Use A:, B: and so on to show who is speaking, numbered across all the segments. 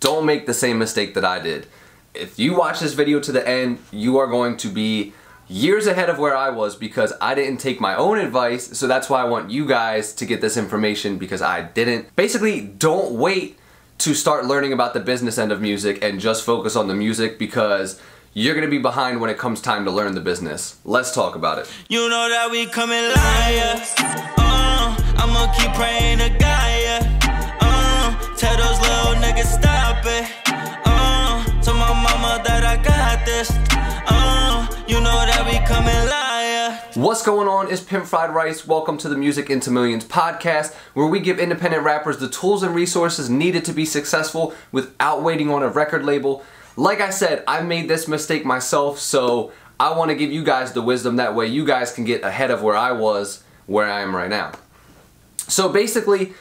A: don't make the same mistake that I did. If you watch this video to the end, you are going to be years ahead of where I was because I didn't take my own advice. So that's why I want you guys to get this information because I didn't. Basically, don't wait to start learning about the business end of music and just focus on the music because you're gonna be behind when it comes time to learn the business. Let's talk about it.
B: You know that we coming liars. Uh,
A: What's going on? It's Pimp Fried Rice. Welcome to the Music into Millions podcast, where we give independent rappers the tools and resources needed to be successful without waiting on a record label. Like I said, I made this mistake myself, so I want to give you guys the wisdom that way you guys can get ahead of where I was, where I am right now. So basically,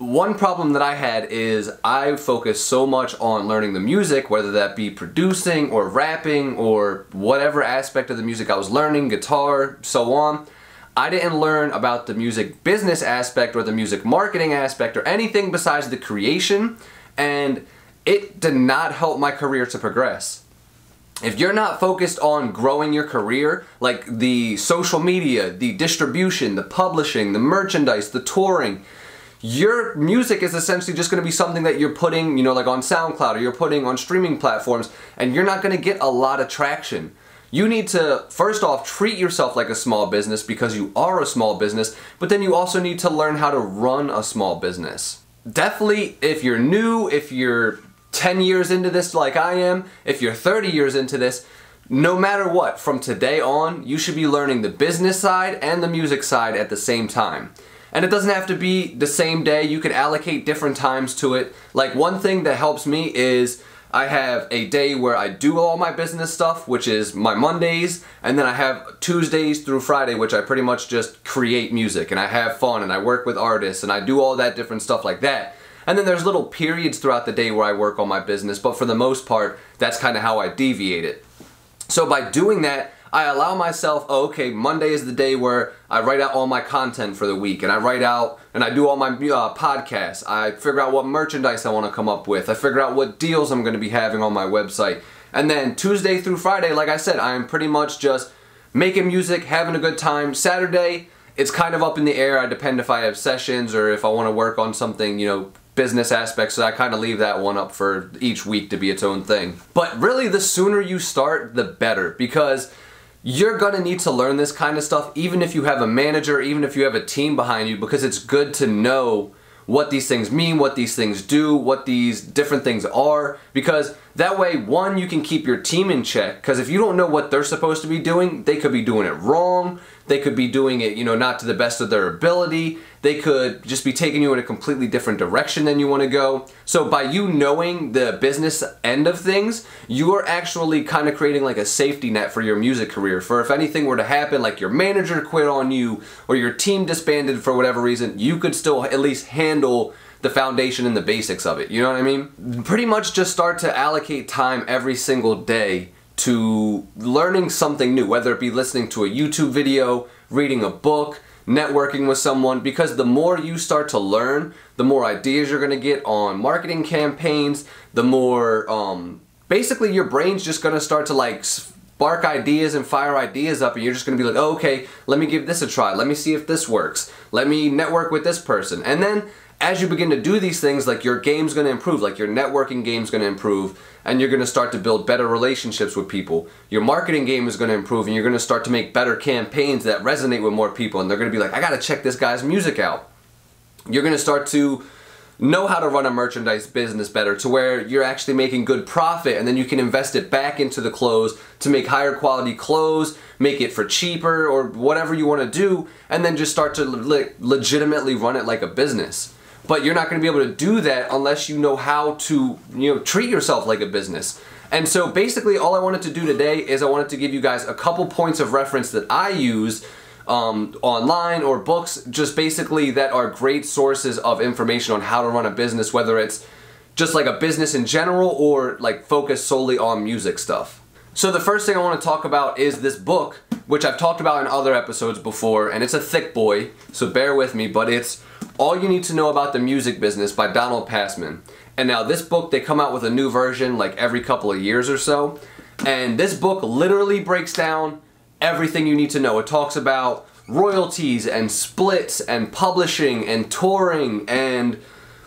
A: one problem that I had is I focused so much on learning the music, whether that be producing or rapping or whatever aspect of the music I was learning, guitar, so on. I didn't learn about the music business aspect or the music marketing aspect or anything besides the creation, and it did not help my career to progress. If you're not focused on growing your career, like the social media, the distribution, the publishing, the merchandise, the touring, your music is essentially just going to be something that you're putting, you know, like on SoundCloud or you're putting on streaming platforms, and you're not going to get a lot of traction. You need to, first off, treat yourself like a small business because you are a small business, but then you also need to learn how to run a small business. Definitely, if you're new, if you're 10 years into this like I am, if you're 30 years into this, no matter what, from today on, you should be learning the business side and the music side at the same time. And it doesn't have to be the same day, you can allocate different times to it. Like one thing that helps me is I have a day where I do all my business stuff, which is my Mondays, and then I have Tuesdays through Friday, which I pretty much just create music and I have fun and I work with artists and I do all that different stuff like that. And then there's little periods throughout the day where I work on my business, but for the most part, that's kind of how I deviate it. So by doing that, I allow myself, oh, okay, Monday is the day where I write out all my content for the week, and I write out and I do all my uh, podcasts. I figure out what merchandise I want to come up with. I figure out what deals I'm going to be having on my website. And then Tuesday through Friday, like I said, I am pretty much just making music, having a good time. Saturday, it's kind of up in the air. I depend if I have sessions or if I want to work on something, you know, business aspects, so I kind of leave that one up for each week to be its own thing. But really, the sooner you start, the better because you're gonna need to learn this kind of stuff even if you have a manager, even if you have a team behind you, because it's good to know what these things mean, what these things do, what these different things are, because that way, one, you can keep your team in check, because if you don't know what they're supposed to be doing, they could be doing it wrong, they could be doing it, you know, not to the best of their ability, they could just be taking you in a completely different direction than you want to go. So by you knowing the business end of things, you are actually kind of creating like a safety net for your music career. For if anything were to happen, like your manager quit on you, or your team disbanded for whatever reason, you could still at least handle the foundation and the basics of it. You know what I mean? Pretty much just start to allocate time every single day to learning something new, whether it be listening to a YouTube video, reading a book, networking with someone, because the more you start to learn, the more ideas you're gonna get on marketing campaigns, the more, um, basically your brain's just gonna start to like spark ideas and fire ideas up and you're just gonna be like, oh, okay, let me give this a try. Let me see if this works. Let me network with this person. And then as you begin to do these things, like your game's gonna improve, like your networking game's gonna improve, and you're gonna start to build better relationships with people. Your marketing game is gonna improve, and you're gonna start to make better campaigns that resonate with more people, and they're gonna be like, I gotta check this guy's music out. You're gonna start to know how to run a merchandise business better to where you're actually making good profit and then you can invest it back into the clothes to make higher quality clothes, make it for cheaper or whatever you want to do and then just start to le- legitimately run it like a business but you're not going to be able to do that unless you know how to you know treat yourself like a business. And so basically all i wanted to do today is i wanted to give you guys a couple points of reference that i use um, online or books just basically that are great sources of information on how to run a business whether it's just like a business in general or like focus solely on music stuff. So the first thing i want to talk about is this book which i've talked about in other episodes before and it's a thick boy so bear with me but it's all You Need to Know About the Music Business by Donald Passman. And now this book, they come out with a new version like every couple of years or so. And this book literally breaks down everything you need to know. It talks about royalties and splits and publishing and touring and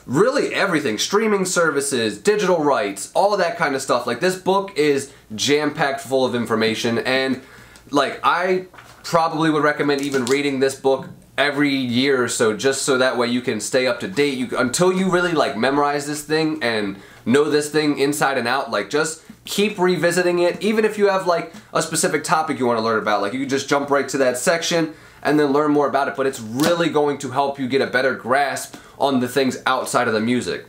A: really everything streaming services digital rights all that kind of stuff like this book is jam packed full of information and like i probably would recommend even reading this book every year or so just so that way you can stay up to date. You until you really like memorize this thing and know this thing inside and out like just keep revisiting it. Even if you have like a specific topic you want to learn about like you can just jump right to that section and then learn more about it. But it's really going to help you get a better grasp on the things outside of the music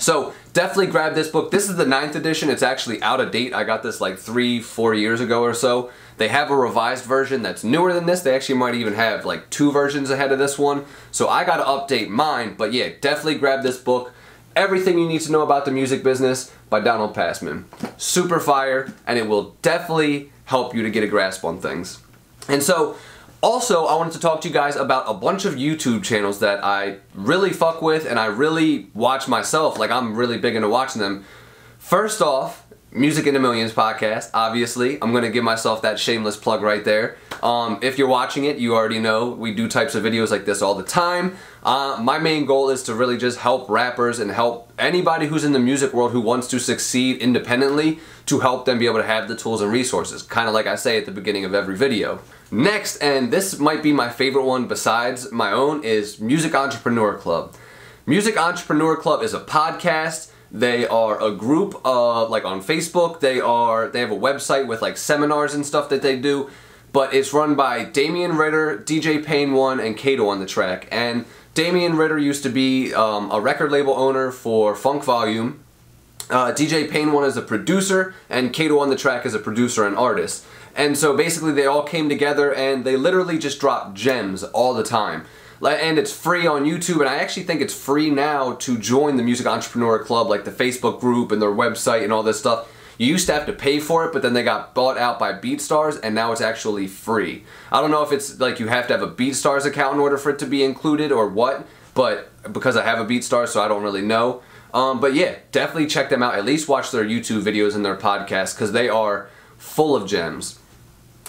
A: so definitely grab this book. This is the ninth edition. It's actually out of date. I got this like three four years ago or so. They have a revised version that's newer than this. They actually might even have like two versions ahead of this one. So i gotta update mine. But yeah definitely grab this book. Everything You Need to Know About the Music Business by Donald Passman. Super fire, and it will definitely help you to get a grasp on things. And so, also, I wanted to talk to you guys about a bunch of YouTube channels that I really fuck with and I really watch myself. Like, I'm really big into watching them. First off, Music in the Millions podcast, obviously. I'm going to give myself that shameless plug right there. Um, if you're watching it, you already know we do types of videos like this all the time. Uh, my main goal is to really just help rappers and help anybody who's in the music world who wants to succeed independently to help them be able to have the tools and resources, kind of like I say at the beginning of every video. Next, and this might be my favorite one besides my own, is Music Entrepreneur Club. Music Entrepreneur Club is a podcast they are a group of like on Facebook. They are they have a website with like seminars and stuff that they do, but it's run by Damien Ritter, DJ Pain One, and Kato on the track. And Damien Ritter used to be um, a record label owner for Funk Volume. Uh, DJ Pain One is a producer, and Kato on the track is a producer and artist. And so basically, they all came together and they literally just drop gems all the time and it's free on YouTube. And I actually think it's free now to join the Music Entrepreneur Club, like the Facebook group and their website and all this stuff. You used to have to pay for it, but then they got bought out by BeatStars, and now it's actually free. I don't know if it's like you have to have a BeatStars account in order for it to be included or what, but because I have a BeatStars, so I don't really know. Um, but yeah, definitely check them out. At least watch their YouTube videos and their podcasts because they are full of gems.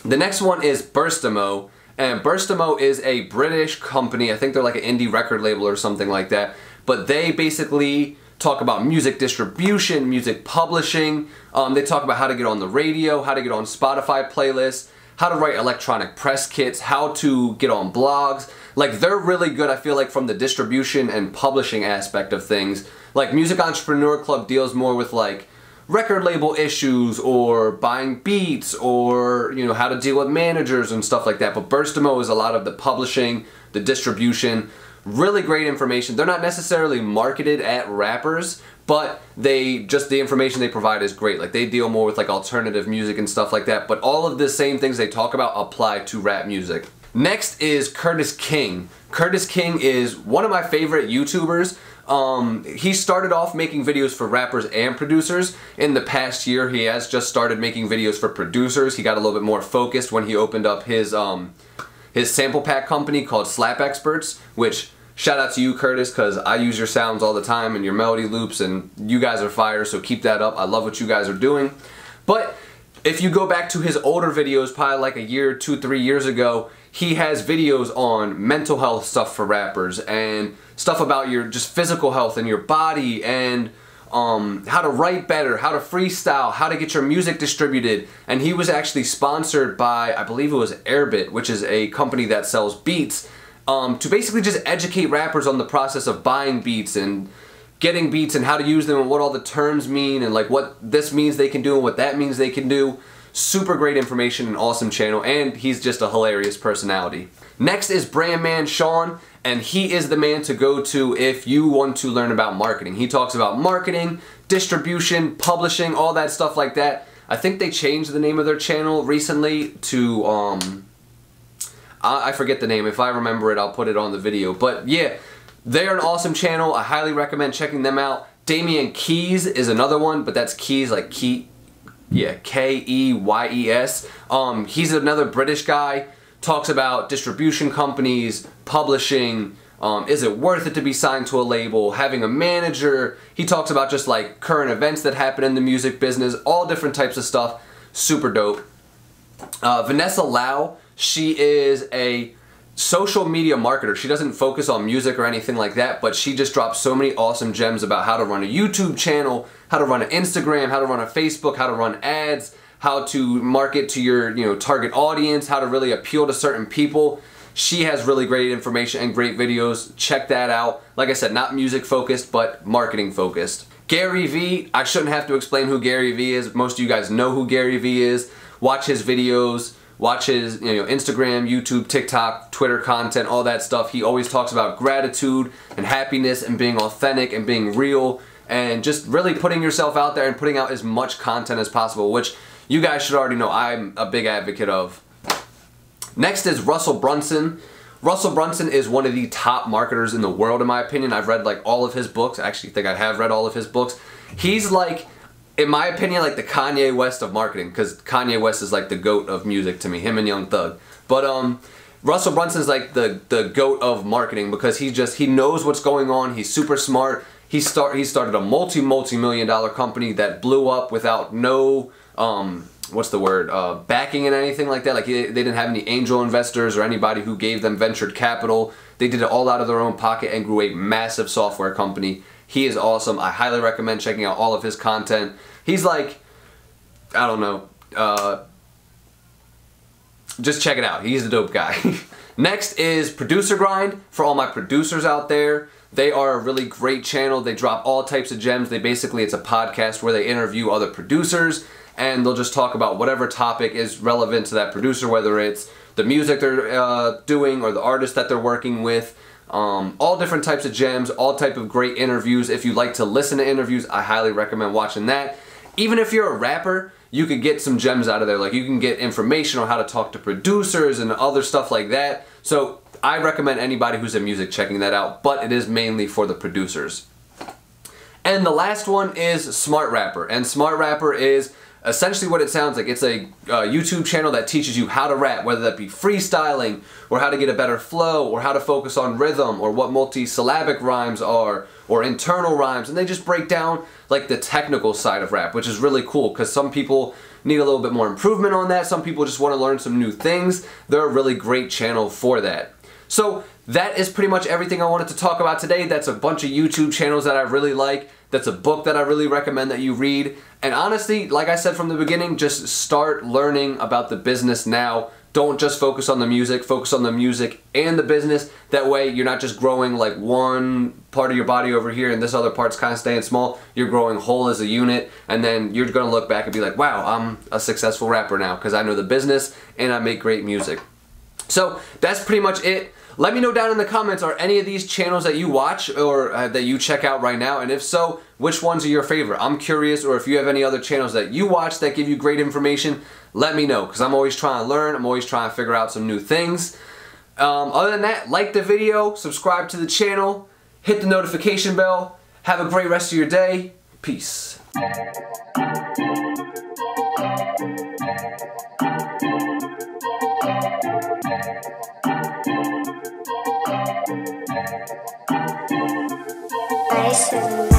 A: The next one is Burstamo. And Burstamo is a British company. I think they're like an indie record label or something like that. But they basically talk about music distribution, music publishing. Um, they talk about how to get on the radio, how to get on Spotify playlists, how to write electronic press kits, how to get on blogs. Like they're really good, I feel like, from the distribution and publishing aspect of things. Like Music Entrepreneur Club deals more with like record label issues or buying beats or you know how to deal with managers and stuff like that. But Burstamo is a lot of the publishing the distribution really great information. They're not necessarily marketed at rappers but they just the information they provide is great. Like they deal more with like alternative music and stuff like that. But all of the same things they talk about apply to rap music. Next is curtis king. Curtis king is one of my favorite youtubers um, he started off making videos for rappers and producers. In the past year, he has just started making videos for producers. He got a little bit more focused when he opened up his um, his sample pack company called Slap Experts, which shout out to you, Curtis, because I use your sounds all the time and your melody loops, and you guys are fire, so keep that up. I love what you guys are doing. But if you go back to his older videos, probably like a year, two, three years ago, he has videos on mental health stuff for rappers and stuff about your just physical health and your body and um, how to write better, how to freestyle, how to get your music distributed. And he was actually sponsored by, I believe it was Airbit, which is a company that sells beats, um, to basically just educate rappers on the process of buying beats and getting beats and how to use them and what all the terms mean and like what this means they can do and what that means they can do. Super great information and awesome channel, and he's just a hilarious personality. Next is Brandman Sean, and he is the man to go to if you want to learn about marketing. He talks about marketing, distribution, publishing, all that stuff like that. I think they changed the name of their channel recently to, um, I forget the name. If I remember it, I'll put it on the video. But yeah, they're an awesome channel. I highly recommend checking them out. Damian Keyes is another one, but that's Keys like Key, yeah, K E Y E S. Um, he's another British guy. Talks about distribution companies, publishing, Um, is it worth it to be signed to a label? Having a manager. He talks about just like current events that happen in the music business, all different types of stuff. Super dope. Uh, Vanessa Lau, she is a social media marketer. She doesn't focus on music or anything like that, but she just drops so many awesome gems about how to run a YouTube channel, how to run an Instagram, how to run a Facebook, how to run ads, how to market to your you know target audience, how to really appeal to certain people. She has really great information and great videos. Check that out. Like I said, not music focused, but marketing focused. Gary Vee, I shouldn't have to explain who Gary Vee is. Most of you guys know who Gary Vee is. Watch his videos, watch his you know, Instagram, YouTube, TikTok, Twitter content, all that stuff. He always talks about gratitude and happiness and being authentic and being real and just really putting yourself out there and putting out as much content as possible, which you guys should already know I'm a big advocate of. Next is Russell Brunson. Russell Brunson is one of the top marketers in the world, in my opinion. I've read like all of his books. I actually think I have read all of his books. He's like, in my opinion, like the Kanye West of marketing, because Kanye West is like the goat of music to me, him and Young Thug. But um, Russell Brunson's like the the goat of marketing because he just he knows what's going on. He's super smart. He start he started a multi multi million dollar company that blew up without no um what's the word uh, backing and anything like that like they didn't have any angel investors or anybody who gave them ventured capital they did it all out of their own pocket and grew a massive software company he is awesome. I highly recommend checking out all of his content. He's like i don't know uh, just check it out. He's a dope guy. Next is producer grind for all my producers out there. They are a really great channel. They drop all types of gems. They basically it's a podcast where they interview other producers and they'll just talk about whatever topic is relevant to that producer, whether it's the music they're uh, doing or the artist that they're working with. Um, all different types of gems, all type of great interviews. If you like to listen to interviews, I highly recommend watching that. Even if you're a rapper, you could get some gems out of there. Like you can get information on how to talk to producers and other stuff like that. So I recommend anybody who's in music checking that out, but it is mainly for the producers. And the last one is Smart Rapper. And Smart Rapper is essentially what it sounds like. It's a uh, YouTube channel that teaches you how to rap, whether that be freestyling, or how to get a better flow, or how to focus on rhythm, or what multi-syllabic rhymes are, or internal rhymes, and they just break down like the technical side of rap, which is really cool because some people need a little bit more improvement on that. Some people just want to learn some new things. They're a really great channel for that. So that is pretty much everything I wanted to talk about today. That's a bunch of YouTube channels that I really like. That's a book that I really recommend that you read. And honestly, like I said from the beginning, just start learning about the business now. Don't just focus on the music, focus on the music and the business. That way you're not just growing like one part of your body over here and this other part's kind of staying small. You're growing whole as a unit and then you're gonna look back and be like, wow, I'm a successful rapper now because I know the business and I make great music. So that's pretty much it. Let me know down in the comments, are any of these channels that you watch or uh, that you check out right now? And if so, which ones are your favorite? I'm curious, or if you have any other channels that you watch that give you great information, let me know, because I'm always trying to learn, I'm always trying to figure out some new things. Um, other than that, like the video, subscribe to the channel, hit the notification bell, have a great rest of your day, peace. Nice